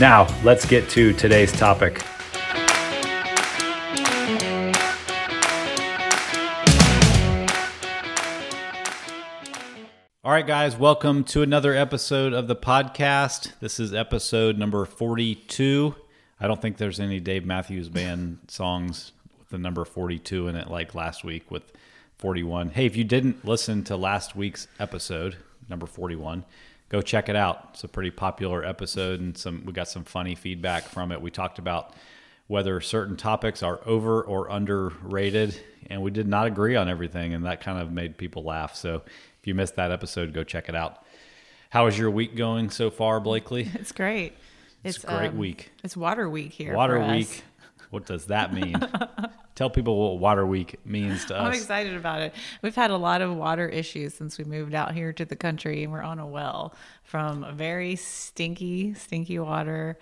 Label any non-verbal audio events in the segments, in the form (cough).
Now, let's get to today's topic. All right, guys, welcome to another episode of the podcast. This is episode number 42. I don't think there's any Dave Matthews Band songs with the number 42 in it like last week with 41. Hey, if you didn't listen to last week's episode, number 41, go check it out. It's a pretty popular episode and some we got some funny feedback from it. We talked about whether certain topics are over or underrated and we did not agree on everything and that kind of made people laugh. So if you missed that episode, go check it out. How is your week going so far, Blakely? (laughs) It's great. It's, a great um, week. It's Water Week here. Water. Week. What does that mean? (laughs) Tell people what Water Week means to (laughs) us. I'm excited about it. We've had a lot of water issues since we moved out here to the country, and we're on a well from very stinky, stinky water.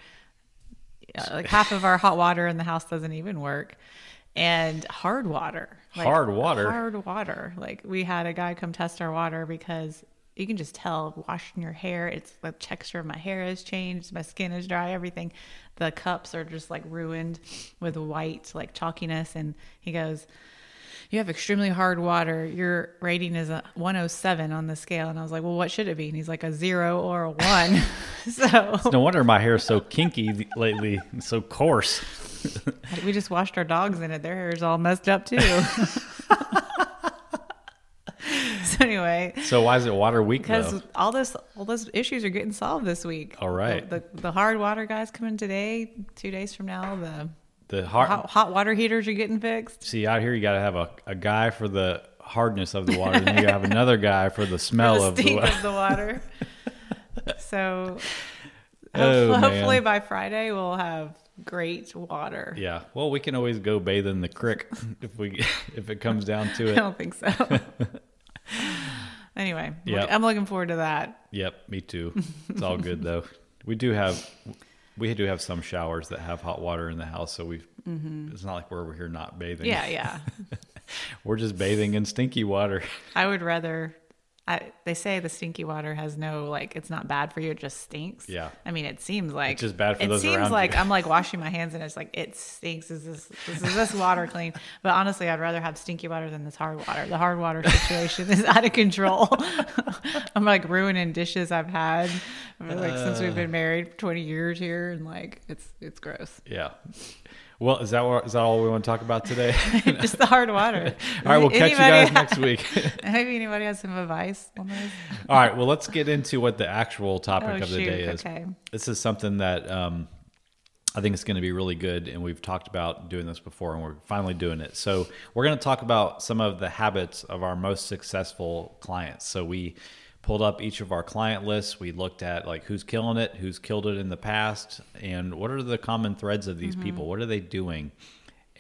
Uh, like half of our hot water in the house doesn't even work, and hard water. Like Hard water? Hard water. Like we had a guy come test our water because you can just tell washing your hair. It's the texture of my hair has changed. My skin is dry. Everything. The cups are just like ruined with white like chalkiness. And he goes, "You have extremely hard water. Your rating is a 107 on the scale." And I was like, "Well, what should it be?" And he's like, "A zero or a one." (laughs) so No wonder my hair is so kinky lately, and so coarse. (laughs) we just washed our dogs in it. Their hair is all messed up too. (laughs) anyway, So why is it Water Week because though? all this all those issues are getting solved this week. All right. The, the, the hard water guys coming today. Two days from now, the The hard, hot, hot water heaters are getting fixed. see out here, you got to have a, a guy for the hardness of the water, and you have another guy for the (laughs) smell the of the water. of the water. (laughs) so Oh, hopefully, man. hopefully by Friday we'll have great water. Yeah, well, we can always go bathe in the creek (laughs) if we if it comes down to it. I don't think so. Anyway, Yep. I'm looking forward to that. Yep, me too. It's all good though. (laughs) We do have we do have some showers that have hot water in the house, so we it's not like we're over here not bathing. Mm-hmm. Yeah, yeah. (laughs) we're just bathing in stinky water. I would rather. I, they say the stinky water has no like it's not bad for you it just stinks. Yeah. i mean it seems like It's just bad for it those seems around like you. i'm like washing my hands and it's like it stinks. Is this, this is this water clean? But honestly i'd rather have stinky water than this hard water. The hard water situation is out of control. (laughs) I'm like ruining dishes i've had like since we've uh. been married 20 years here and like it's it's gross. Yeah. Well, is that what, is that all we want to talk about today? (laughs) just the hard water (laughs) all right, we'll catch you guys next week. (laughs) maybe anybody has some advice on this all right, well, let's get into what the actual topic Oh, of the shoot, day is. okay. This is something that um, I think is going to be really good, and we've talked about doing this before, and we're finally doing it. So we're going to talk about some of the habits of our most successful clients. So we pulled up each of our client lists. We looked at like who's killing it, who's killed it in the past, and what are the common threads of Mm-hmm. these people? What are they doing?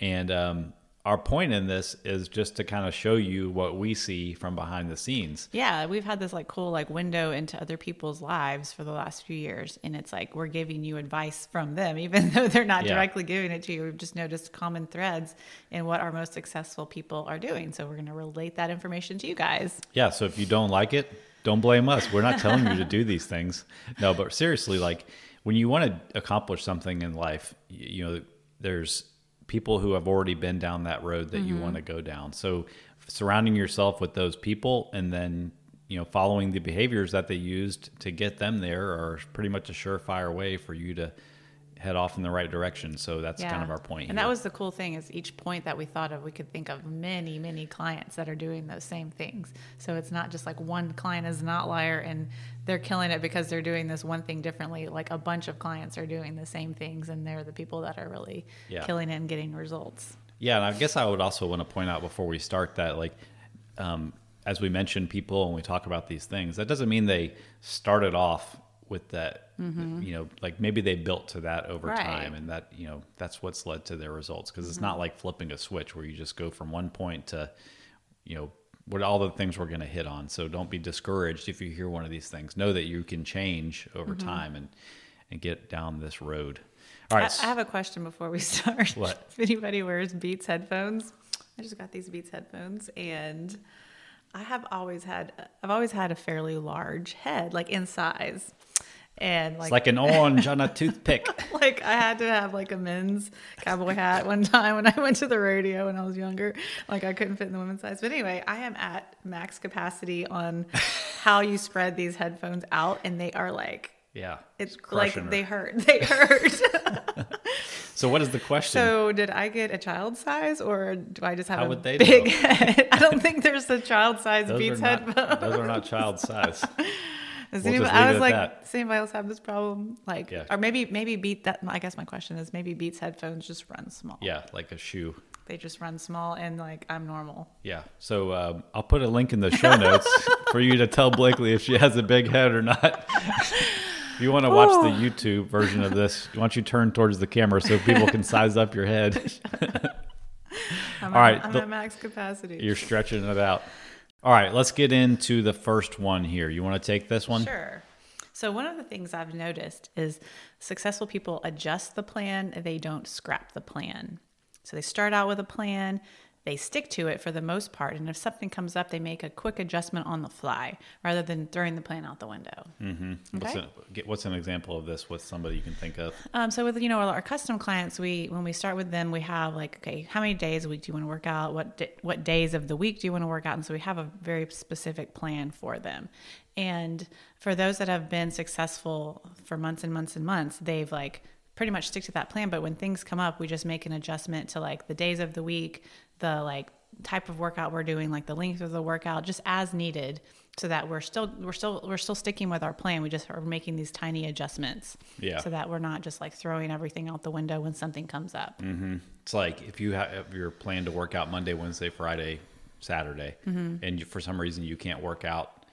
And um, our point in this is just to kind of show you what we see from behind the scenes. Yeah, we've had this like cool like window into other people's lives for the last few years, and it's like we're giving you advice from them, (laughs) even though they're not Yeah. directly giving it to you. We've just noticed common threads in what our most successful people are doing, so we're going to relate that information to you guys. Yeah, so if you don't like it, don't blame us. We're not telling you to do these things. No, but seriously, like when you want to accomplish something in life, you know, there's people who have already been down that road that you mm-hmm. want to go down. So surrounding yourself with those people and then, you know, following the behaviors that they used to get them there are pretty much a surefire way for you to head off in the right direction. So that's kind of our point. And here. that was the cool thing is each point that we thought of, we could think of many, many clients that are doing those same things. So it's not just like one client is an outlier and they're killing it because they're doing this one thing differently. Like a bunch of clients are doing the same things and they're the people that are really Yeah. killing it and getting results. Yeah, and I guess I would also want to point out before we start that, like, um, as we mention people and we talk about these things, that doesn't mean they started off with that you know like maybe they built to that over Mm-hmm. Right. Mm-hmm. time and that you know that's what's led to their results because it's not like flipping a switch where you just go from one point to you know what all the things we're going to hit on so don't be discouraged if you hear one of these things know that you can change over Mm-hmm. time and and get down this road All right. I, I have a question before we (laughs) start. What? If anybody wears Beats headphones, I just got these Beats headphones, and I have always had I've always had a fairly large head, like in size, and it's like like an (laughs) orange on a toothpick (laughs) like I had to have like a men's cowboy hat one time when I went to the rodeo when I was younger. Like I couldn't fit in the women's size. But anyway, I am at max capacity on (laughs) how you spread these headphones out, and they are like yeah it's like her. they hurt. They hurt. so what is the question so did I get a child size, or do I just have How a big know? head? I don't think there's a child size those Beats are, headphone. those are not child size Does We'll anybody, I was like, that. does anybody else have this problem? Like, Yeah. or maybe maybe Beat that. I guess my question is maybe Beats headphones just run small. yeah like a shoe They just run small, and like I'm normal. Yeah. So um, I'll put a link in the show notes (laughs) for you to tell Blakely if she has a big head or not. if (laughs) you want to watch the YouTube version of this, why don't you turn towards the camera so people can size up your head? (laughs) I'm All at, right, I'm the- at max capacity. You're stretching it out. All right, let's get into the first one here. You want to take this one? Sure. So one of the things I've noticed is successful people adjust the plan, they don't scrap the plan. So they start out with a plan, they stick to it for the most part, and if something comes up, they make a quick adjustment on the fly rather than throwing the plan out the window. What's, Okay. a, what's an example of this with somebody you can think of? Um, so with you know our custom clients, we when we start with them, we have like okay, how many days a week do you want to work out? What di- what days of the week do you want to work out? And so we have a very specific plan for them. And for those that have been successful for months and months and months, they've like pretty much stick to that plan. But when things come up, we just make an adjustment to like the days of the week, the like type of workout we're doing, like the length of the workout, just as needed, so that we're still we're still we're still sticking with our plan. We just are making these tiny adjustments, Yeah. so that we're not just like throwing everything out the window when something comes up. It's like if you have your plan to work out Monday, Wednesday, Friday, Saturday, and you, for some reason you can't work out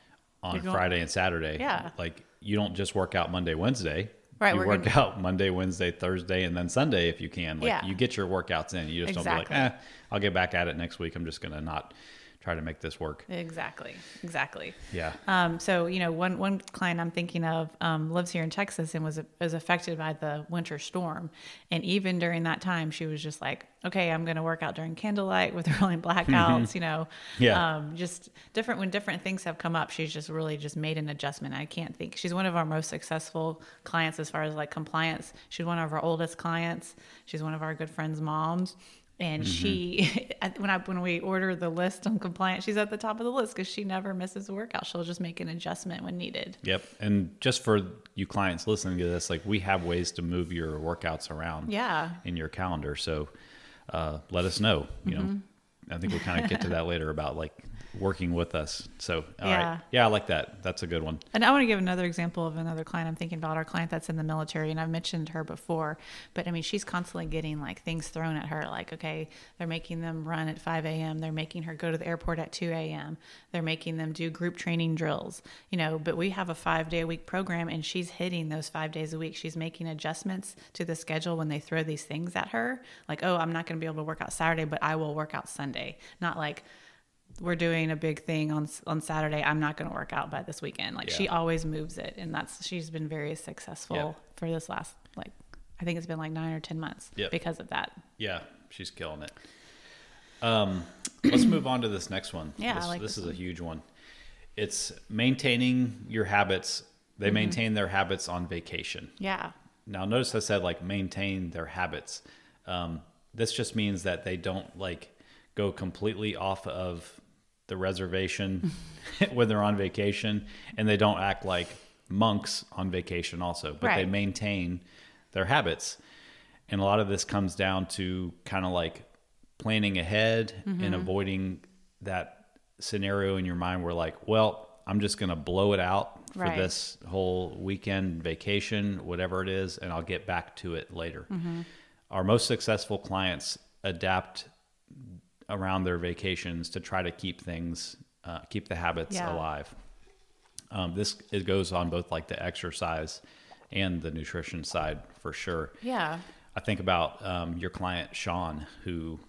on Mm-hmm. Going- Friday and Saturday. Yeah. Like you don't just work out Monday, Wednesday. Right, You work gonna- out Monday, Wednesday, Thursday, and then Sunday if you can. Like Yeah. you get your workouts in. You just don't be like, eh, I'll get back at it next week. I'm just gonna not try to make this work. Exactly, exactly. Yeah. Um, so you know, one one client I'm thinking of um, lives here in Texas and was was affected by the winter storm, and even during that time, she was just like, "Okay, I'm going to work out during candlelight with (laughs) rolling blackouts." you know, Yeah. um, just different when different things have come up. She's just really just made an adjustment. I can't think. She's one of our most successful clients as far as like compliance. She's one of our oldest clients. She's one of our good friends' moms. And she, (laughs) when I when we order the list on compliance, she's at the top of the list because she never misses a workout. She'll just make an adjustment when needed. Yep. And just for you clients listening to this, like we have ways to move your workouts around Yeah. in your calendar. So uh, let us know. You Mm-hmm. know, I think we'll kind of get to that later about like working with us. So, all right, Yeah. Yeah, I like that. That's a good one. And I want to give another example of another client I'm thinking about, our client that's in the military, and I've mentioned her before. But I mean, she's constantly getting like things thrown at her, like, okay, they're making them run at 5 a.m., they're making her go to the airport at 2 a.m., they're making them do group training drills, you know. But we have a five day a week program, and she's hitting those five days a week. She's making adjustments to the schedule when they throw these things at her, like, oh, I'm not going to be able to work out Saturday, but I will work out Sunday. Not like, we're doing a big thing on on Saturday. I'm not going to work out by this weekend. Like she always moves it, and that's she's been very successful Yeah. for this last like I think it's been like nine or ten months Yep. because of that. Yeah, she's killing it. Um, (clears throat) let's move on to this next one. Yeah, this, like this this is a huge one. It's maintaining your habits. They Mm-hmm. maintain their habits on vacation. Yeah, Now, notice I said like maintain their habits. Um, this just means that they don't like go completely off of the reservation (laughs) when they're on vacation, and they don't act like monks on vacation also, but they maintain their habits. And a lot of this comes down to kind of like planning ahead and mm-hmm. avoiding that scenario in your mind where like, well, I'm just going to blow it out for Right. this whole weekend vacation, whatever it is, and I'll get back to it later. Mm-hmm. Our most successful clients adapt around their vacations to try to keep things, uh, keep the habits Yeah. alive. Um, this it goes on both like the exercise and the nutrition side for sure. Yeah. I think about um, your client Sean, who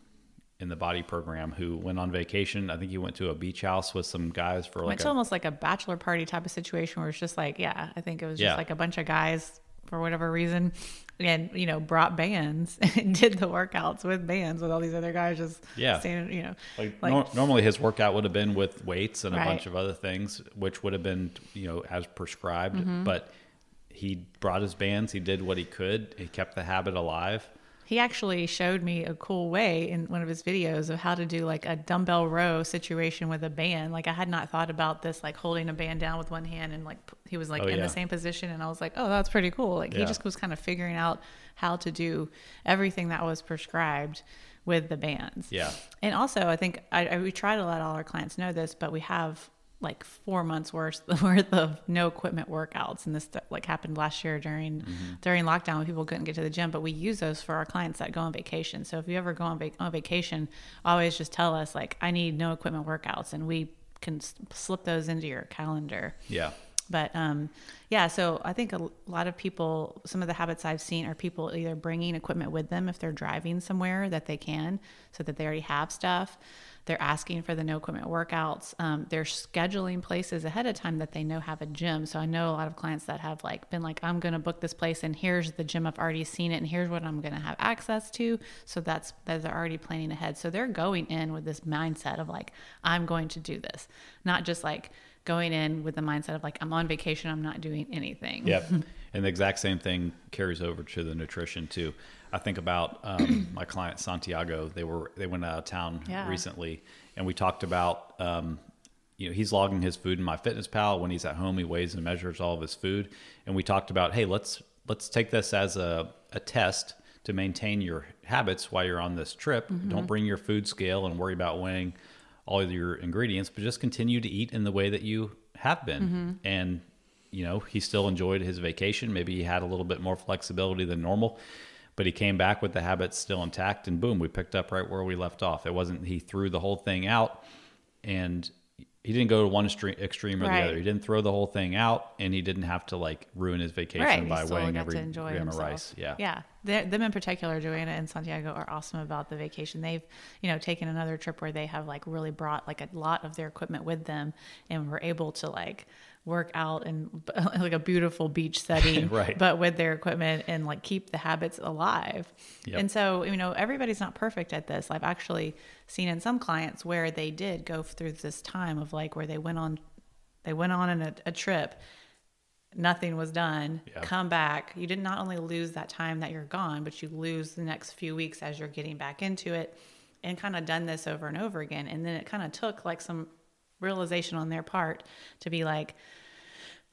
in the body program, who went on vacation. I think he went to a beach house with some guys for like Went to a, almost like a bachelor party type of situation where it's just like, yeah, I think it was just Yeah. like a bunch of guys for whatever reason and, you know, brought bands (laughs) and did the workouts with bands with all these other guys just Yeah. standing, you know, Like, Like- nor- normally his workout would have been with weights and a Right. bunch of other things, which would have been you know as prescribed. Mm-hmm. But he brought his bands. He did what he could. He kept the habit alive. He actually showed me a cool way in one of his videos of how to do like a dumbbell row situation with a band. Like I had not thought about this, like holding a band down with one hand and like he was like Oh, in yeah. the same position, and I was like, oh, that's pretty cool. Like he just was kind of figuring out how to do everything that was prescribed with the bands. Yeah. And also, I think I, I we try to let all our clients know this, but we have like four months worth (laughs) worth of no equipment workouts, and this like happened last year during during lockdown when people couldn't get to the gym. But we use those for our clients that go on vacation. So if you ever go on, vac- on vacation, always just tell us like I need no equipment workouts, and we can s- slip those into your calendar. Yeah. But um, yeah, so I think a lot of people, some of the habits I've seen are people either bringing equipment with them if they're driving somewhere that they can, so that they already have stuff. They're asking for the no equipment workouts. Um, they're scheduling places ahead of time that they know have a gym. So I know a lot of clients that have like been like, I'm going to book this place, and here's the gym I've already seen it, and here's what I'm going to have access to. So that's that they're already planning ahead. So they're going in with this mindset of like, I'm going to do this, not just like going in with the mindset of like I'm on vacation, I'm not doing anything. Yep. (laughs) and the exact same thing carries over to the nutrition too. I think about um, (clears throat) my client Santiago. They were they went out of town Yeah. recently, and we talked about um, you know he's logging his food in MyFitnessPal when he's at home he weighs and measures all of his food and we talked about hey let's let's take this as a, a test to maintain your habits while you're on this trip don't bring your food scale and worry about weighing all your ingredients but just continue to eat in the way that you have been. Mm-hmm. And you know he still enjoyed his vacation. Maybe he had a little bit more flexibility than normal but he came back with the habits still intact and boom we picked up right where we left off. It wasn't he threw the whole thing out and he didn't go to one extreme, extreme or Right. the other he didn't throw the whole thing out and he didn't have to like ruin his vacation Right, by weighing every gram himself. of rice yeah yeah. They're, them in particular, Joanna and Santiago, are awesome about the vacation. They've, you know, taken another trip where they have like really brought like a lot of their equipment with them, and were able to like work out in (laughs) like a beautiful beach (laughs) setting, Right. But with their equipment and like keep the habits alive. Yep. And so, you know, everybody's not perfect at this. I've actually seen in some clients where they did go through this time of like where they went on, they went on in a, a trip nothing was done Yeah. come back. You did not only lose that time that you're gone but you lose the next few weeks as you're getting back into it and kind of done this over and over again. And then it kind of took like some realization on their part to be like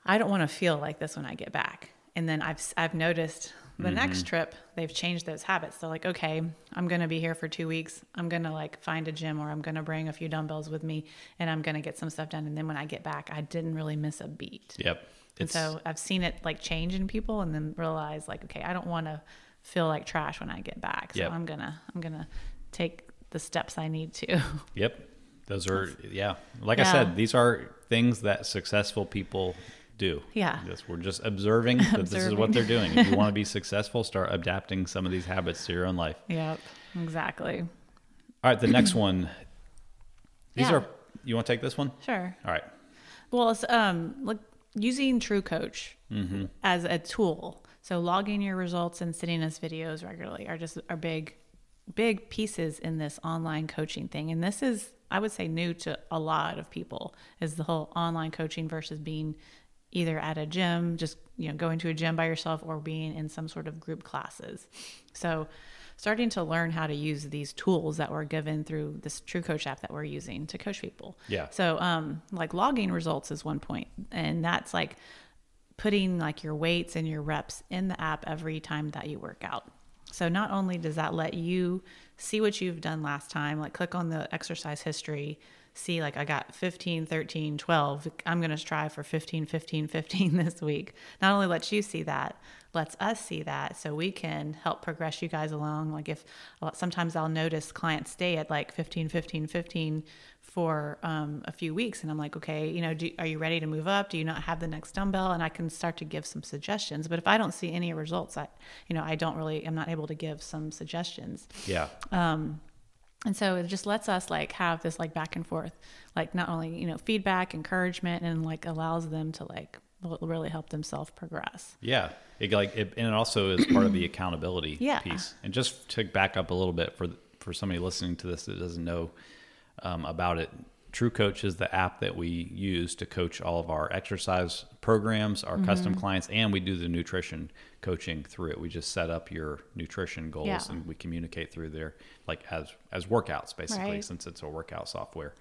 i don't want to feel like this when i get back. And then i've i've noticed the next mm-hmm. trip they've changed those habits They're like okay i'm going to be here for two weeks i'm going to like find a gym or i'm going to bring a few dumbbells with me and i'm going to get some stuff done and then when i get back i didn't really miss a beat yep and so I've seen it like change in people and then realize like, okay, I don't want to feel like trash when I get back. So Yep. I'm going to, I'm going to take the steps I need to. (laughs) Yep. Those are yeah. Like I said, these are things that successful people do. Yeah. Yes, we're just observing that this is what they're doing. If you want to be (laughs) successful, start adapting some of these habits to your own life. yep. Exactly. All right, the next one. These Yeah. are you want to take this one? Sure. All right. Well, it's um like using True Coach as a tool. So logging your results and sending us videos regularly are just are big, big pieces in this online coaching thing. And this is, I would say, new to a lot of people is the whole online coaching versus being either at a gym, just you know, going to a gym by yourself, or being in some sort of group classes. So starting to learn how to use these tools that were given through this True Coach app that we're using to coach people. Yeah. So, um, like logging results is one point, and that's like putting like your weights and your reps in the app every time that you work out. So not only does that let you see what you've done last time, like click on the exercise history, see like I got 15, 13, 12. I'm going to strive for 15, 15, (laughs) 15 this week. Not only lets you see that, lets us see that so we can help progress you guys along. Like if sometimes I'll notice clients stay at like 15, 15, 15 for um, a few weeks and i'm like okay you know do, are you ready to move up do you not have the next dumbbell and i can start to give some suggestions but if i don't see any results i you know i don't really i'm not able to give some suggestions yeah um, and so it just lets us like have this like back and forth like not only you know feedback encouragement and like allows them to like really help themselves progress. Yeah. It like it, and it also is part of the (clears throat) accountability yeah. piece. And just to back up a little bit for for somebody listening to this that doesn't know um, about it True Coach is the app that we use to coach all of our exercise programs, our mm-hmm. custom clients, and we do the nutrition coaching through it. We just set up your nutrition goals yeah. and we communicate through there like as as workouts basically right. since it's a workout software.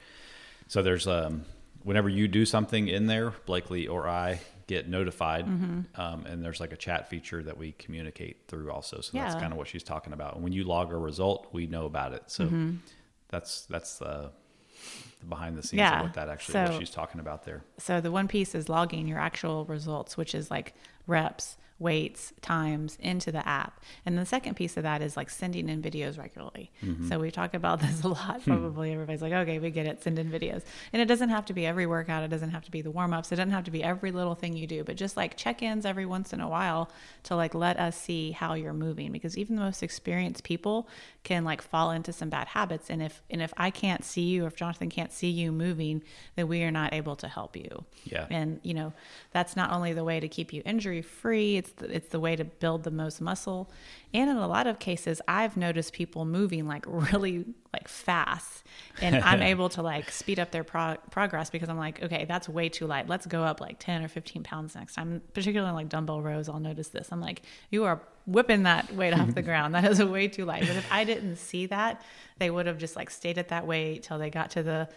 So there's um whenever you do something in there, Blakely or I get notified, mm-hmm. um, and there's like a chat feature that we communicate through also. So yeah. that's kind of what she's talking about. And when you log a result, we know about it. So mm-hmm. that's that's the the behind the scenes yeah. of what that actually so, what she's talking about there. So the one piece is logging your actual results, which is like reps, weights, times into the app. And the second piece of that is like sending in videos regularly. Mm-hmm. So we talk about (laughs) this a lot. Hmm. Probably everybody's like, okay, we get it, send in videos. And it doesn't have to be every workout, it doesn't have to be the warm ups, it doesn't have to be every little thing you do, but just like check ins every once in a while to like let us see how you're moving. Because even the most experienced people can like fall into some bad habits. And if and if I can't see you or if Jonathan can't see you moving, then we are not able to help you. Yeah. And you know, that's not only the way to keep you injury free, it's the, it's the way to build the most muscle. And in a lot of cases, I've noticed people moving like really like fast, and (laughs) I'm able to like speed up their pro- progress because I'm like, okay, that's way too light. Let's go up like 10 or 15 pounds next time. Particularly like dumbbell rows, I'll notice this. I'm like, you are whipping that weight off the (laughs) ground. That is way too light. But if I didn't see that, they would have just like stayed at that weight till they got to the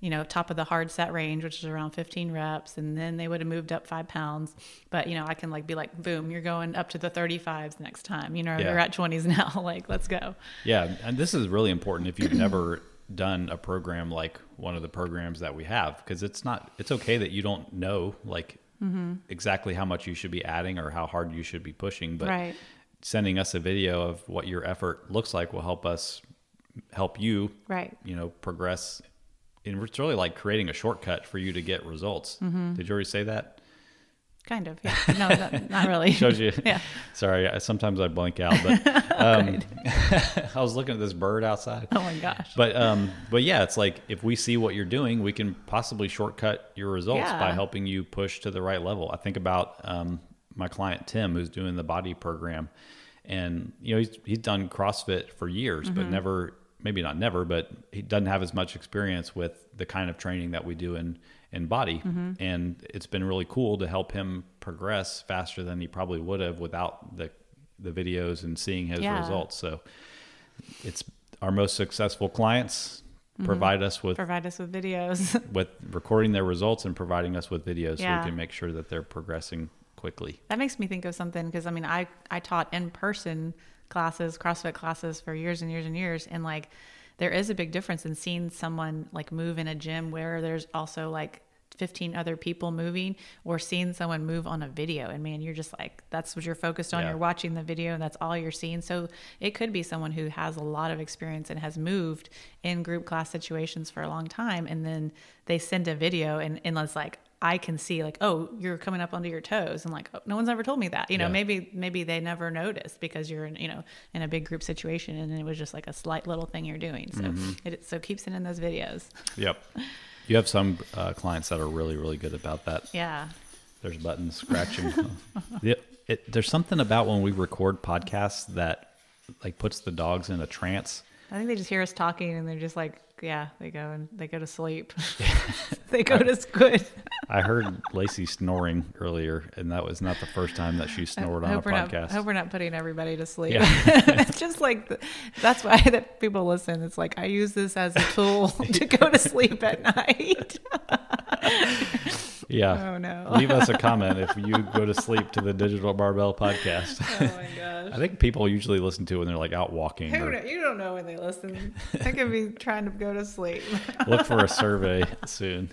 you know, top of the hard set range, which is around 15 reps, and then they would have moved up five pounds. But you know, I can like be like, boom, you're going up to the 35s next time. You know, yeah. you're at 20s now. (laughs) like, let's go. Yeah, and this is really important if you've never (clears throat) done a program like one of the programs that we have, because it's not. It's okay that you don't know like mm-hmm. exactly how much you should be adding or how hard you should be pushing, but right. sending us a video of what your effort looks like will help us help you right you know progress it's really like creating a shortcut for you to get results. Mm-hmm. Did you already say that? Kind of, yeah. No, not, not (laughs) really. Shows you. yeah. Sorry, I, sometimes I blank out, but (laughs) um, (laughs) I was looking at this bird outside. Oh my gosh. But um, but yeah, it's like if we see what you're doing, we can possibly shortcut your results yeah. by helping you push to the right level. I think about um, my client Tim, who's doing the body program, and you know he's he's done CrossFit for years, mm-hmm. but never maybe not never, but he doesn't have as much experience with the kind of training that we do in in body, mm-hmm. and it's been really cool to help him progress faster than he probably would have without the the videos and seeing his yeah. results. So it's our most successful clients mm-hmm. provide us with provide us with videos (laughs) with recording their results and providing us with videos yeah. so we can make sure that they're progressing quickly. That makes me think of something because I mean I I taught in person classes, CrossFit classes for years and years and years. And like, there is a big difference in seeing someone like move in a gym where there's also like 15 other people moving or seeing someone move on a video and man you're just like that's what you're focused on yeah. you're watching the video and that's all you're seeing so it could be someone who has a lot of experience and has moved in group class situations for a long time and then they send a video and, and it's like I can see like, oh, you're coming up onto your toes, and like, oh, no one's ever told me that. You know, yeah. maybe maybe they never noticed because you're in you know in a big group situation, and it was just like a slight little thing you're doing. So mm-hmm. it so keep sending those videos. Yep. You have some uh, clients that are really really good about that. Yeah. There's buttons (laughs) scratching. it, it, there's something about when we record podcasts that like puts the dogs in a trance. I think they just hear us talking and they're just like yeah, they go and they go to sleep. (laughs) they go to good. I heard Lacey snoring earlier, and that was not the first time that she snored on a podcast. Not, I hope we're not putting everybody to sleep. Yeah. it's (laughs) just like the, that's why that people listen. It's like I use this as a tool (laughs) to go to sleep at night. Yeah. Oh no. Leave us a comment if you (laughs) go to sleep to the Digital Barbell podcast. oh my gosh. (laughs) I think people usually listen to it when they're like out walking or you don't know when they listen. (laughs) They could be trying to go to sleep. look for a survey soon.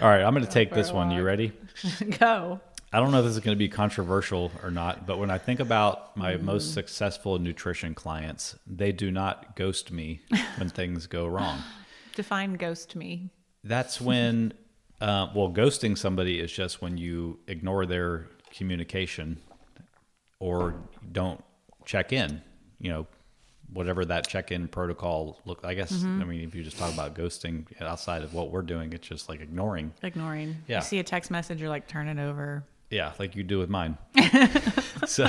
All right, I'm going to take this one. You ready? go. I don't know if this is going to be controversial or not, but when I think about my Mm-hmm. most successful nutrition clients, they do not ghost me when things go wrong. Define ghost me. That's when, uh, well, ghosting somebody is just when you ignore their communication or don't check in. You know, whatever that check-in protocol look. I guess. Mm-hmm. I mean, if you just talk about ghosting outside of what we're doing, it's just like ignoring. Ignoring. Yeah. You see a text message, you're like, turn it over. Yeah, like you do with mine. (laughs) so,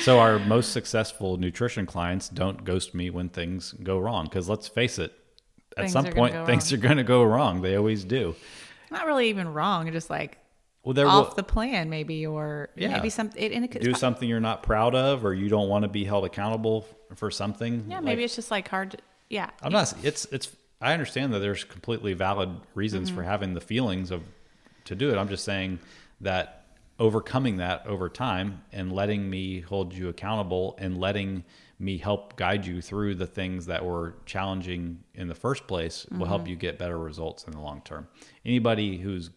so our most successful nutrition clients don't ghost me when things go wrong. Because let's face it, at some point things wrong. are going to go wrong. They always do. Not really even wrong, just like Well, there off will the plan, maybe, or Yeah. maybe something. It, it could, do something you're not proud of, or you don't want to be held accountable for something. yeah, Like, maybe it's just like hard to, yeah. I'm not. It's it's. I understand that there's completely valid reasons Mm-hmm. for having the feelings of to do it. I'm just saying that overcoming that over time and letting me hold you accountable and letting me help guide you through the things that were challenging in the first place will Mm-hmm. help you get better results in the long term. Anybody who's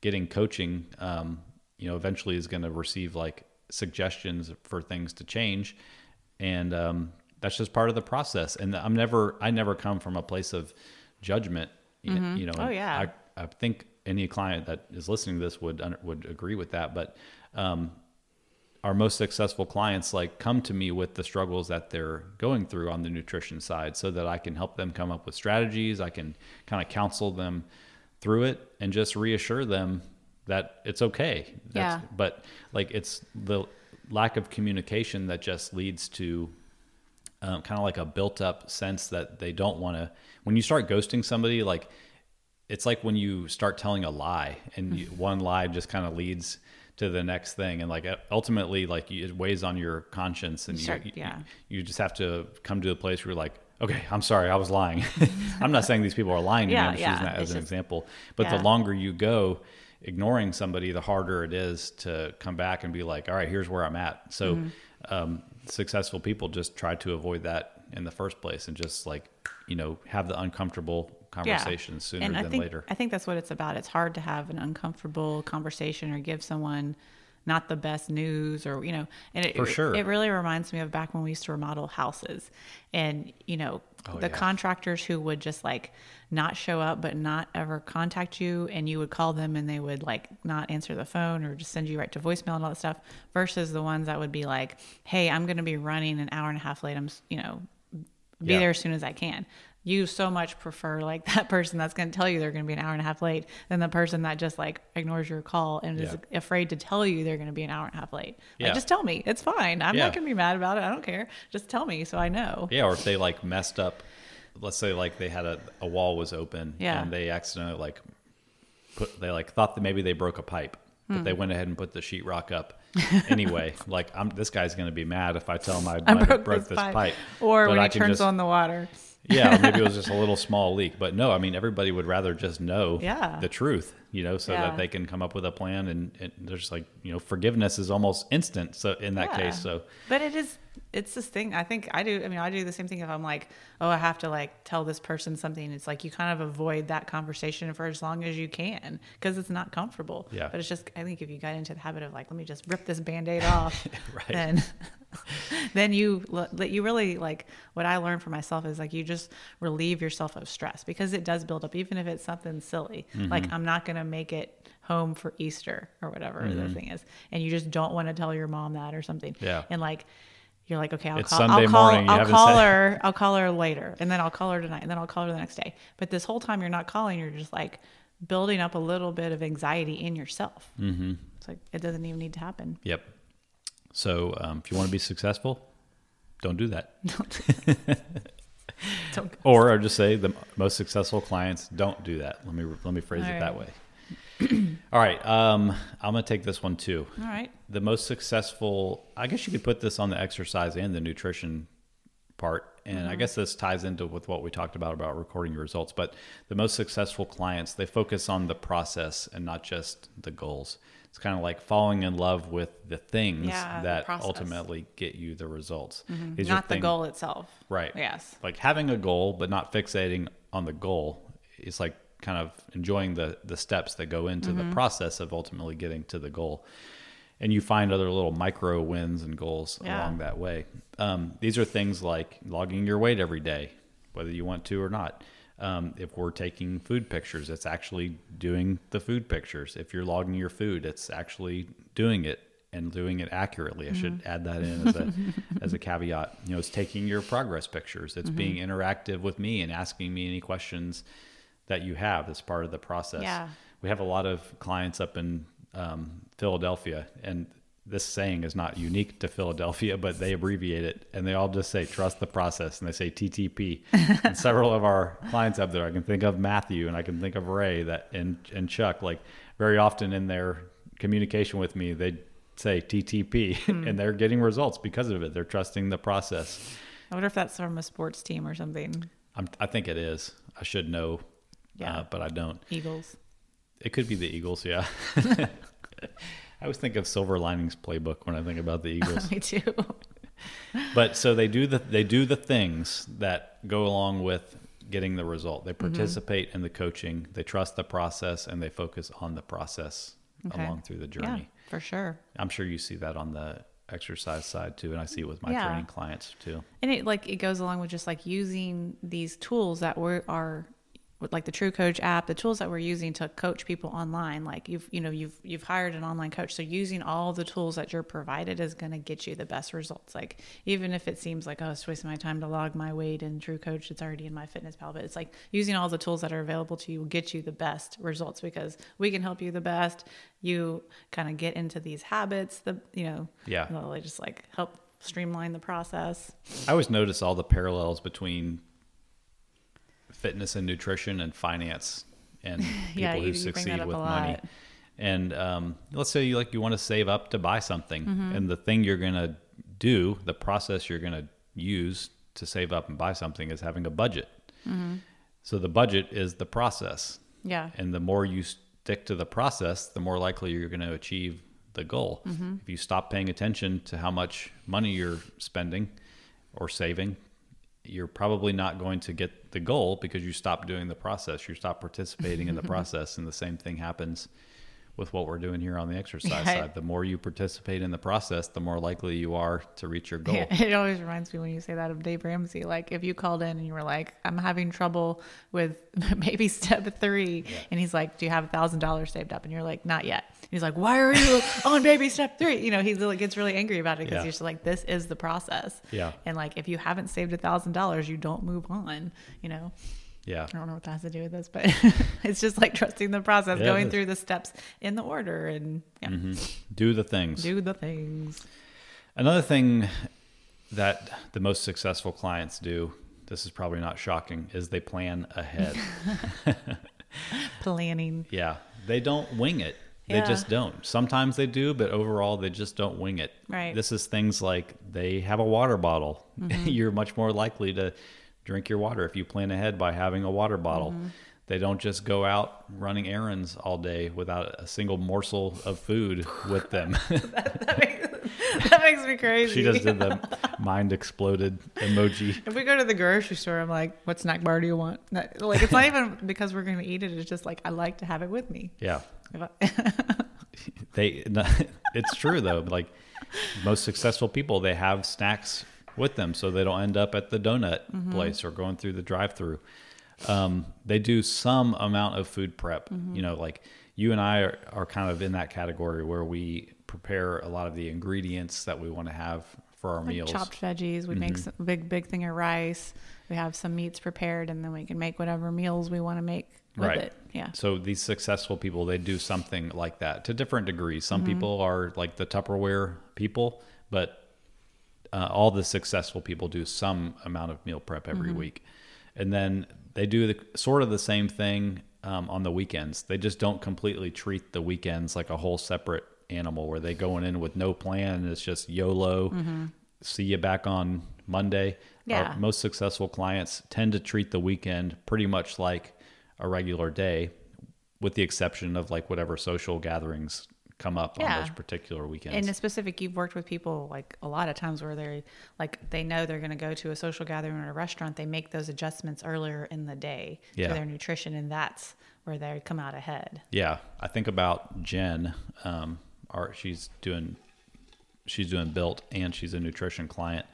getting coaching, um, you know, eventually is going to receive like suggestions for things to change, and um, that's just part of the process. And I'm never, I never come from a place of judgment. You you know, Oh, yeah. I, I think any client that is listening to this would would agree with that. But um, our most successful clients like come to me with the struggles that they're going through on the nutrition side so that I can help them come up with strategies. I can kind of counsel them through it and just reassure them that it's okay. Yeah. But like it's the lack of communication that just leads to um, kind of like a built up sense that they don't want to. When you start ghosting somebody, like it's like when you start telling a lie and you, one lie just kind of leads to the next thing and like ultimately like it weighs on your conscience and you, Start- you, yeah. you just have to come to a place where you're like okay i'm sorry i was lying (laughs) i'm not saying these people are lying to Yeah, me i'm just yeah, using that as it's an just- example but yeah. the longer you go ignoring somebody the harder it is to come back and be like all right here's where i'm at so Mm-hmm. um, successful people just try to avoid that in the first place and just like you know have the uncomfortable conversations sooner and I think, later I think that's what it's about. It's hard to have an uncomfortable conversation or give someone not the best news or you know and it, For sure. it really reminds me of back when we used to remodel houses and you know Oh, the yeah. contractors who would just like not show up but not ever contact you and you would call them and they would like not answer the phone or just send you right to voicemail and all that stuff versus the ones that would be like hey i'm going to be running an hour and a half late i'm you know be Yeah. there as soon as I can. You so much prefer like (laughs) that person that's going to tell you they're going to be an hour and a half late than the person that just like ignores your call and is afraid to tell you they're going to be an hour and a half late. Yeah. Like, just tell me. It's fine. I'm Yeah. not going to be mad about it. I don't care. Just tell me so I know. Yeah, or if they like messed up, let's say like they had a, a wall was open Yeah. and they accidentally like put they like thought that maybe they broke a pipe, but Hmm. they went ahead and put the sheetrock up (laughs) anyway. like I'm this guy's gonna be mad if I tell him I, I have broke, this, pipe. Or But when I he turns just- on the water. Yeah, maybe it was (laughs) just a little small leak. But no, I mean everybody would rather just know Yeah. the truth, you know, so Yeah. that they can come up with a plan and, and there's like, you know, forgiveness is almost instant so in that Yeah. case. So But it is it's this thing I think I do I mean I do the same thing if I'm like, oh I have to like tell this person something. It's like you kind of avoid that conversation for as long as you can because it's not comfortable. Yeah. But it's just I think if you got into the habit of like let me just rip this band-aid off (laughs) Right. then (laughs) then you that you really like what I learned for myself is like you just relieve yourself of stress because it does build up even if it's something silly. Mm-hmm. Like I'm not going to make it home for Easter or whatever the thing is and you just don't want to tell your mom that or something. Mm-hmm. Yeah. And like you're like, okay, I'll It's call. Sunday I'll call. morning, I'll call (laughs) her. I'll call her later, and then I'll call her tonight, and then I'll call her the next day. But this whole time you're not calling. You're just like building up a little bit of anxiety in yourself. Mm-hmm. It's like it doesn't even need to happen. Yep. So um, if you want to be successful, don't do that. (laughs) Don't- (laughs) Or I just say the most successful clients don't do that. Let me let me phrase All it that way. (clears throat) All right, um, I'm gonna take this one too. All right. The most successful, I guess you could put this on the exercise and the nutrition part. And I guess this ties into with what we talked about about recording your results. But the most successful clients, they focus on the process and not just the goals. It's kind of like falling in love with the things Yeah, that process. ultimately get you the results. Are Not the thing- goal itself. Right. Yes. Like having a goal, but not fixating on the goal It's like kind of enjoying the the steps that go into Mm-hmm. the process of ultimately getting to the goal. And you find other little micro wins and goals Yeah. along that way. Um, these are things like logging your weight every day, whether you want to or not. Um, if we're taking food pictures, it's actually doing the food pictures. If you're logging your food, it's actually doing it and doing it accurately. I should add that in as a (laughs) as a caveat. You know, it's taking your progress pictures. It's being interactive with me and asking me any questions that you have as part of the process. Yeah. We have a lot of clients up in um, Philadelphia, and this saying is not unique to Philadelphia, but they abbreviate it and they all just say trust the process and they say TTP. and (laughs) several of our clients up there, I can think of Matthew and I can think of Ray that and and Chuck. Like very often in their communication with me, they say TTP, and they're getting results because of it. They're trusting the process. I wonder if that's from a sports team or something. I'm, I think it is. I should know, Yeah. uh, but I don't. Eagles. It could be the Eagles, yeah. (laughs) (laughs) I always think of Silver Linings Playbook when I think about the Eagles. (laughs) Me too. but so they do the they do the things that go along with getting the result. They mm-hmm. participate in the coaching, they trust the process, and they focus on the process Okay. along through the Yeah, journey. for sure. I'm sure you see that on the exercise side too, and I see it with my Yeah. training clients too. And it like it goes along with just like using these tools that we are with like the True Coach app, the tools that we're using to coach people online. Like you've you know you've you've hired an online coach, so using all the tools that you're provided is going to get you the best results. Like even if it seems like oh, it's wasting my time to log my weight in True Coach, it's already in MyFitnessPal, but it's like using all the tools that are available to you will get you the best results because we can help you the best. You kind of get into these habits, the you know Yeah. they'll just like help streamline the process. I always notice all the parallels between fitness and nutrition and finance and (laughs) people Yeah, who you succeed up with money. And um, let's say you like you want to save up to buy something, Mm-hmm. and the thing you're gonna do, the process you're gonna use to save up and buy something is having a budget. Mm-hmm. So the budget is the process, Yeah. and the more you stick to the process, the more likely you're going to achieve the goal. Mm-hmm. If you stop paying attention to how much money you're spending or saving, you're probably not going to get the goal because you stop doing the process. You stop participating in the (laughs) process, and the same thing happens with what we're doing here on the exercise Yeah. side. The more you participate in the process, the more likely you are to reach your goal. Yeah, (laughs) it always reminds me when you say that of Dave Ramsey. Like if you called in and you were like, "I'm having trouble with (laughs) baby step three," and he's like, "Do you have a thousand dollars saved up?" And you're like, "Not yet." He's like, "Why are you on baby step three? You know, he like, gets really angry about it because Yeah. he's just like, "This is the process." Yeah. And like, if you haven't saved a thousand dollars, you don't move on. You know. Yeah. I don't know what that has to do with this, but (laughs) it's just like trusting the process, it going is. through the steps in the order, and yeah, mm-hmm. Do the things. do the things. Another thing that the most successful clients do, this is probably not shocking, is they plan ahead. (laughs) Planning. yeah. They don't wing it. They Yeah. just don't. Sometimes they do, but overall they just don't wing it. Right. This is things like they have a water bottle. Mm-hmm. (laughs) You're much more likely to drink your water if you plan ahead by having a water bottle. Mm-hmm. They don't just go out running errands all day without a single morsel of food with them. (laughs) that, makes, that makes me crazy. she just did the mind exploded emoji. If we go to the grocery store, I'm like, "What snack bar do you want?" That- like, it's not even (laughs) because we're going to eat it. It's just like I like to have it with me. Yeah. (laughs) They it's true though like most successful people they have snacks with them so they don't end up at the donut mm-hmm. place or going through the drive-through um, they do some amount of food prep you know like you and i are, are kind of in that category where we prepare a lot of the ingredients that we want to have for our like meals chopped veggies. We make some big, big thing of rice. We have some meats prepared, and then we can make whatever meals we want to make with Right. it. Yeah. So these successful people, they do something like that to different degrees. Some people are like the Tupperware people, but uh, all the successful people do some amount of meal prep every week, and then they do the sort of the same thing um, on the weekends. They just don't completely treat the weekends like a whole separate animal where they going in with no plan and it's just YOLO. See you back on Monday. Yeah. Our most successful clients tend to treat the weekend pretty much like a regular day, with the exception of like whatever social gatherings come up Yeah. on those particular weekends. In the specific, you've worked with people like a lot of times where they're like they know they're going to go to a social gathering or a restaurant. They make those adjustments earlier in the day Yeah. to their nutrition, and that's where they come out ahead. Yeah, I think about Jen. Um, our, she's doing she's doing built and she's a nutrition client,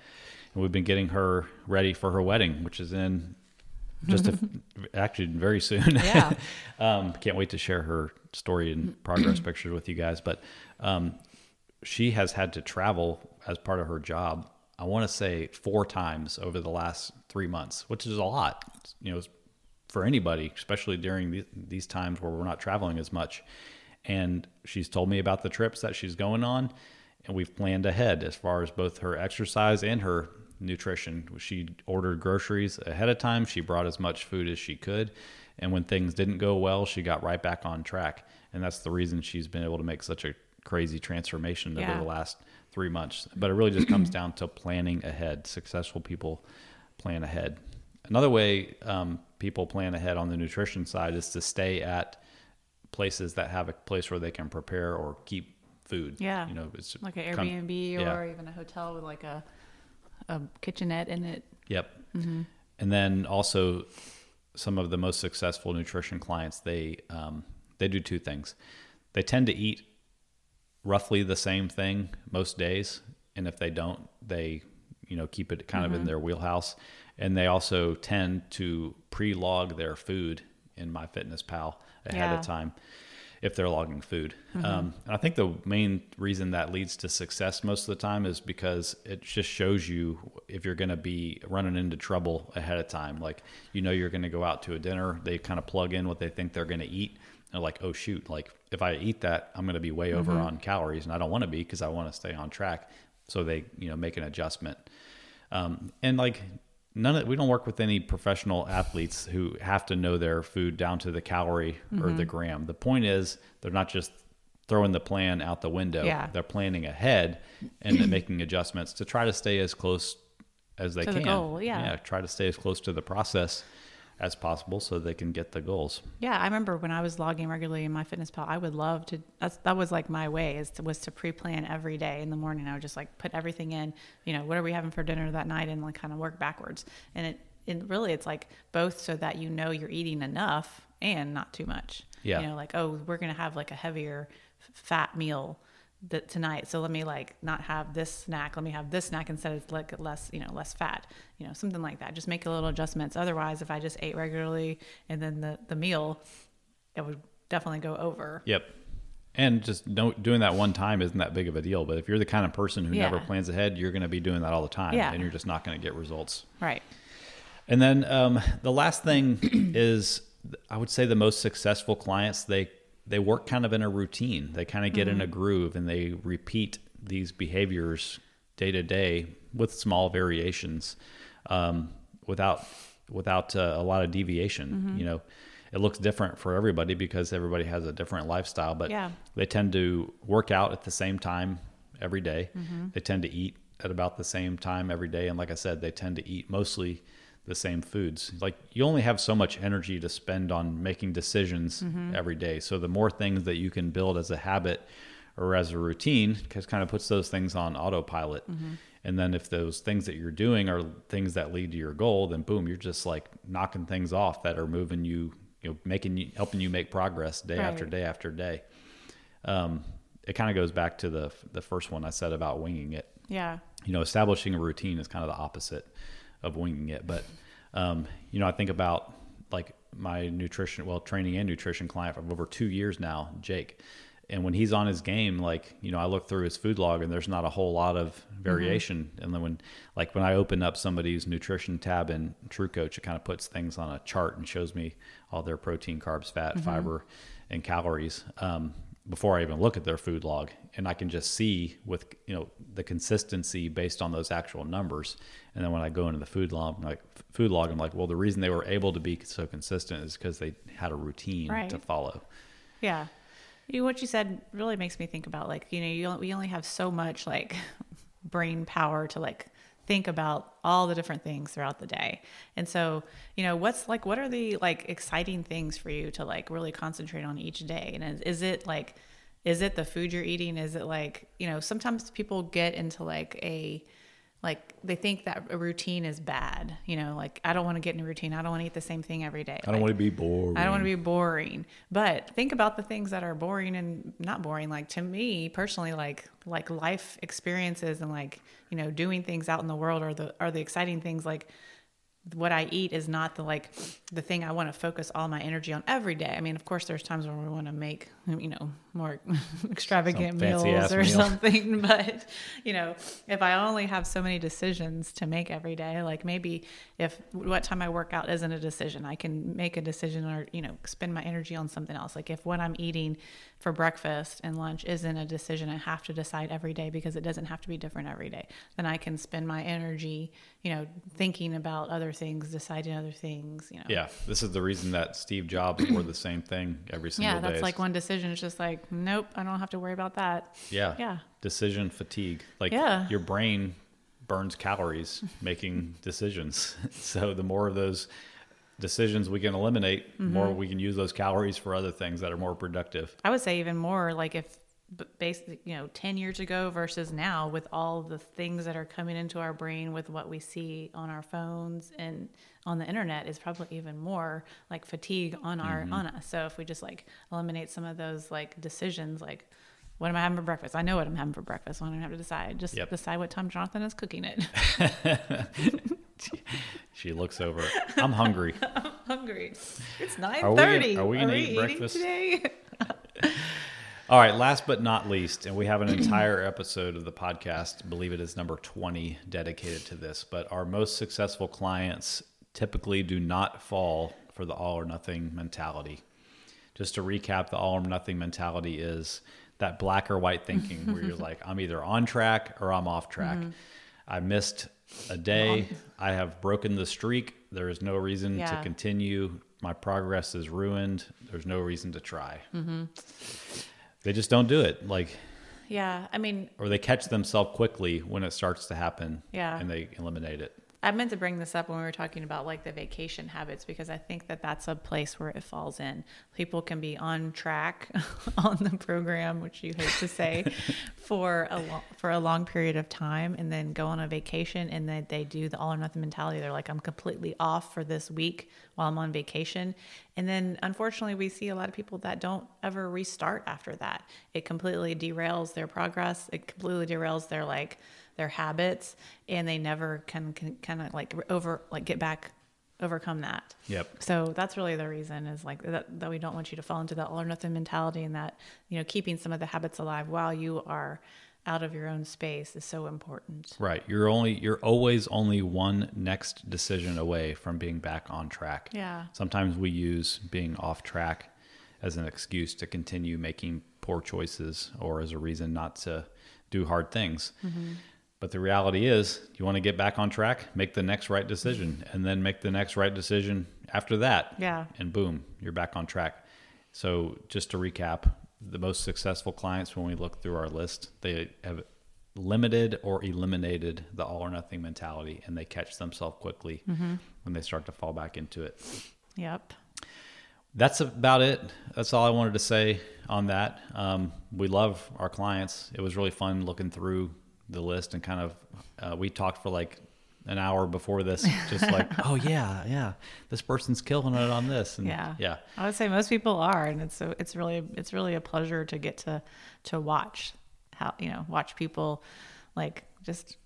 and we've been getting her ready for her wedding, which is in just a, (laughs) actually very soon. Yeah. (laughs) um, can't wait to share her story and (clears throat) progress pictures with you guys. But um, she has had to travel as part of her job. I want to say four times over the last three months, which is a lot. You know, for anybody, especially during these, these times where we're not traveling as much. And she's told me about the trips that she's going on, and we've planned ahead as far as both her exercise and her nutrition. She ordered groceries ahead of time. She brought as much food as she could. And when things didn't go well, she got right back on track. And that's the reason she's been able to make such a crazy transformation Yeah. over the last three months. But it really just comes down to planning ahead. Successful people plan ahead. Another way um, people plan ahead on the nutrition side is to stay at places that have a place where they can prepare or keep food. Yeah. You know, it's Like an come- Airbnb yeah. or even a hotel with like a a kitchenette in it. Yep. And then also, some of the most successful nutrition clients they um, they do two things. They tend to eat roughly the same thing most days, and if they don't, they you know keep it kind of in their wheelhouse. And they also tend to pre-log their food in MyFitnessPal ahead Yeah. of time if they're logging food. Um, and I think the main reason that leads to success most of the time is because it just shows you if you're going to be running into trouble ahead of time. Like, you know, you're going to go out to a dinner, they kind of plug in what they think they're going to eat. They're like, oh, shoot, like if I eat that, I'm going to be way over on calories and I don't want to be because I want to stay on track. So they, you know, make an adjustment. Um, and like none of we don't work with any professional athletes who have to know their food down to the calorie or the mm-hmm. gram. The point is they're not just throwing the plan out the window. Yeah. They're planning ahead and then making adjustments to try to stay as close as they To the can. goal, yeah. Yeah. Try to stay as close to the process as possible so they can get the goals. Yeah, I remember when I was logging regularly in MyFitnessPal, I would love to. That's, that was like my way is to, was to pre-plan every day in the morning. I would just like put everything in. You know, what are we having for dinner that night, and like kind of work backwards. And it, it really, it's like both so that you know you're eating enough and not too much. Yeah. You know, like oh, we're gonna have like a heavier f- fat meal that tonight. So let me like not have this snack. Let me have this snack instead of like less, you know, less fat. You know, something like that. Just make a little adjustments. Otherwise, if I just ate regularly and then the the meal, it would definitely go over. Yep. And just doing that one time isn't that big of a deal. But if you're the kind of person who never plans ahead, you're going to be doing that all the time, Yeah. and you're just not going to get results. Right. And then um, the last thing (clears throat) is, I would say the most successful clients they they work kind of in a routine. They kind of get in a groove and they repeat these behaviors day to day with small variations, um, without without uh, a lot of deviation. You know, it looks different for everybody because everybody has a different lifestyle, but Yeah. they tend to work out at the same time every day. They tend to eat at about the same time every day. And like I said, they tend to eat mostly the same foods. Like you only have so much energy to spend on making decisions every day. So the more things that you can build as a habit or as a routine, because kind of puts those things on autopilot. And then if those things that you're doing are things that lead to your goal, then boom, you're just like knocking things off that are moving you, you know, making you, helping you make progress day after day after day. Um, it kind of goes back to the the first one I said about winging it. Yeah. You know, establishing a routine is kind of the opposite of winging it. But um, you know, I think about like my nutrition, well, training and nutrition client for over two years now, Jake. And when he's on his game, like you know, I look through his food log, and there's not a whole lot of variation. And then when, like, when I open up somebody's nutrition tab in TrueCoach, it kind of puts things on a chart and shows me all their protein, carbs, fat, fiber, and calories. Um, before I even look at their food log, and I can just see with you know the consistency based on those actual numbers. And then when I go into the food log, I'm like food log, I'm like, well, the reason they were able to be so consistent is because they had a routine Right. to follow. Yeah. You, what you said really makes me think about like, you know, you, we only have so much like brain power to like think about all the different things throughout the day. And so, you know, what's like, what are the like exciting things for you to like really concentrate on each day? And is, is it like, is it the food you're eating? Is it like, you know, sometimes people get into like a, like they think that a routine is bad. You know, like I don't want to get in a routine. I don't want to eat the same thing every day. I don't want to be bored. I don't want to be boring. But think about the things that are boring and not boring. Like to me personally, like like life experiences and like you know doing things out in the world are the are the exciting things. Like what I eat is not the like the thing I want to focus all my energy on every day. I mean, of course, there's times when we want to make you know more (laughs) extravagant meals or meal. something, (laughs) but you know, if I only have so many decisions to make every day, like maybe if what time I work out isn't a decision, I can make a decision or you know spend my energy on something else. Like if what I'm eating for breakfast and lunch isn't a decision I have to decide every day because it doesn't have to be different every day, then I can spend my energy, you know, thinking about other things, deciding other things, you know. Yeah, this is the reason that Steve Jobs wore the same thing every single Yeah, day. that's like one decision. It's just like, nope, I don't have to worry about that. Yeah. Yeah. Decision fatigue. Like Yeah. your brain burns calories making (laughs) decisions. (laughs) So the more of those decisions we can eliminate, the Mm-hmm. more we can use those calories for other things that are more productive. I would say even more like if basically, you know, 10 years ago versus now with all the things that are coming into our brain with what we see on our phones and on the internet is probably even more like fatigue on our Mm-hmm. on us. So if we just like eliminate some of those like decisions like what am I having for breakfast? I know what I'm having for breakfast. So I don't have to decide. Just Yep. decide what time Jonathan is cooking it. (laughs) She looks over. I'm hungry. (laughs) I'm hungry. It's 9:30. Are we gonna- are we gonna eat eating breakfast? today? (laughs) All right, last but not least, and we have an entire episode of the podcast, believe it is number 20, dedicated to this. But our most successful clients typically do not fall for the all or nothing mentality. Just to recap, the all or nothing mentality is that black or white thinking where you're like, I'm either on track or I'm off track. Mm-hmm. I missed a day. I have broken the streak. There is no reason to continue. My progress is ruined. There's no reason to try. Mm-hmm. They just don't do it. Like, yeah, I mean, or they catch themselves quickly when it starts to happen. Yeah. And they eliminate it. I meant to bring this up when we were talking about like the vacation habits because I think that that's a place where it falls in. People can be on track (laughs) on the program, which you hate to say, (laughs) for a lo- for a long period of time, and then go on a vacation, and then they do the all or nothing mentality. They're like, I'm completely off for this week while I'm on vacation, and then unfortunately, we see a lot of people that don't ever restart after that. It completely derails their progress. It completely derails their like their habits and they never can, can kind of like over like get back overcome that Yep. so that's really the reason is like that, that we don't want you to fall into that all or nothing mentality and that you know keeping some of the habits alive while you are out of your own space is so important Right. You're only you're always only one next decision away from being back on track. Yeah. Sometimes we use being off track as an excuse to continue making poor choices or as a reason not to do hard things. Mm-hmm. But the reality is, you want to get back on track, make the next right decision, and then make the next right decision after that. Yeah. And boom, you're back on track. So, just to recap, the most successful clients, when we look through our list, they have limited or eliminated the all or nothing mentality and they catch themselves quickly when they start to fall back into it. yep That's about it. That's all I wanted to say on that. Um, we love our clients. It was really fun looking through the list and kind of, uh, we talked for like an hour before this, just (laughs) like, oh yeah, yeah, this person's killing it on this. And yeah yeah. i would say most people are and it's so it's really it's really a pleasure to get to to watch how you know watch people like just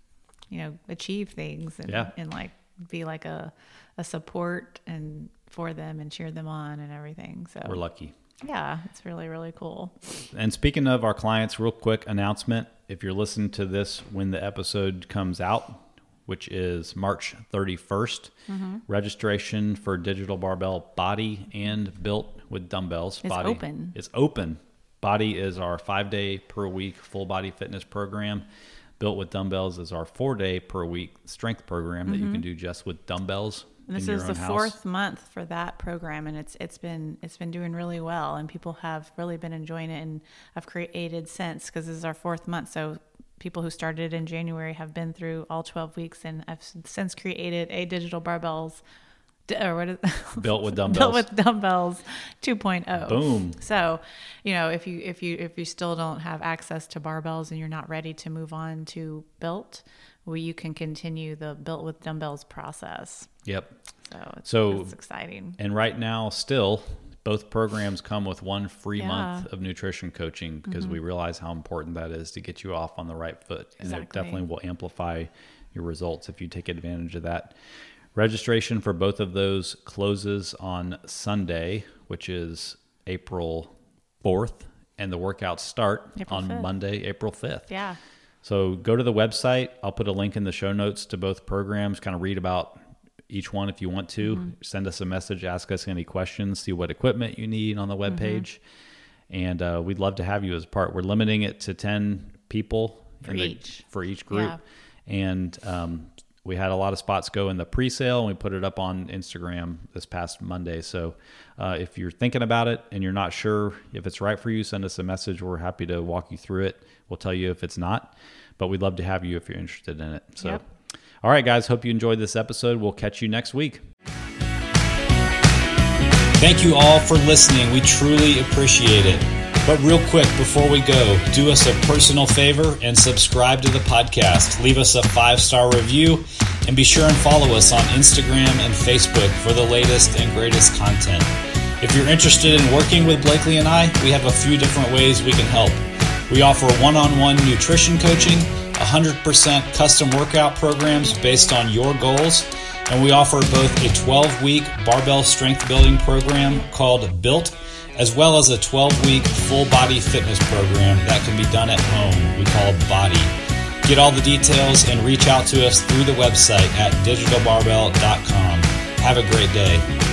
you know achieve things and, Yeah. and like be like a a support and for them and cheer them on and everything so We're lucky. Yeah it's really really cool And speaking of our clients, real quick announcement. If you're listening to this when the episode comes out, which is March 31st, Mm-hmm. registration for Digital Barbell Body and Built with Dumbbells. It's Body. open. It's open. Body is our five day per week full body fitness program. Built with Dumbbells is our four day per week strength program that you can do just with dumbbells. And this is the house. fourth month for that program, and it's it's been it's been doing really well, and people have really been enjoying it, and I've created since because this is our fourth month. So people who started in January have been through all 12 weeks and I've since created a digital barbells or what is (laughs) built with (laughs) dumbbells built with dumbbells 2.0 boom so you know if you if you if you still don't have access to barbells and you're not ready to move on to built well you can continue the built with dumbbells process yep so it's, so it's exciting and right now still both programs come with one free Yeah. month of nutrition coaching because we mm-hmm. realize how important that is to get you off on the right foot. And it definitely will amplify your results if you take advantage of that. Registration for both of those closes on Sunday, which is April 4th, and the workouts start April on 5th. Monday, April 5th. yeah So go to the website. I'll put a link in the show notes to both programs. Kind of read about each one if you want to. Mm-hmm. Send us a message, ask us any questions, see what equipment you need on the Mm-hmm. webpage. And uh, we'd love to have you as part. We're limiting it to 10 people For the- each. for each group. Yeah. And um, we had a lot of spots go in the pre-sale and we put it up on Instagram this past Monday. So uh, if you're thinking about it and you're not sure if it's right for you, send us a message. We're happy to walk you through it. We'll tell you if it's not, but we'd love to have you if you're interested in it. So, Yep. all right, guys, hope you enjoyed this episode. We'll catch you next week. Thank you all for listening. We truly appreciate it. But real quick before we go, do us a personal favor and subscribe to the podcast. Leave us a five star review and be sure and follow us on Instagram and Facebook for the latest and greatest content. If you're interested in working with Blakely and I, we have a few different ways we can help. We offer one on one nutrition coaching, 100% custom workout programs based on your goals, and we offer both a 12 week barbell strength building program called Built, as well as a 12 week full body fitness program that can be done at home. We call Body. Get all the details and reach out to us through the website at digitalbarbell.com. Have a great day.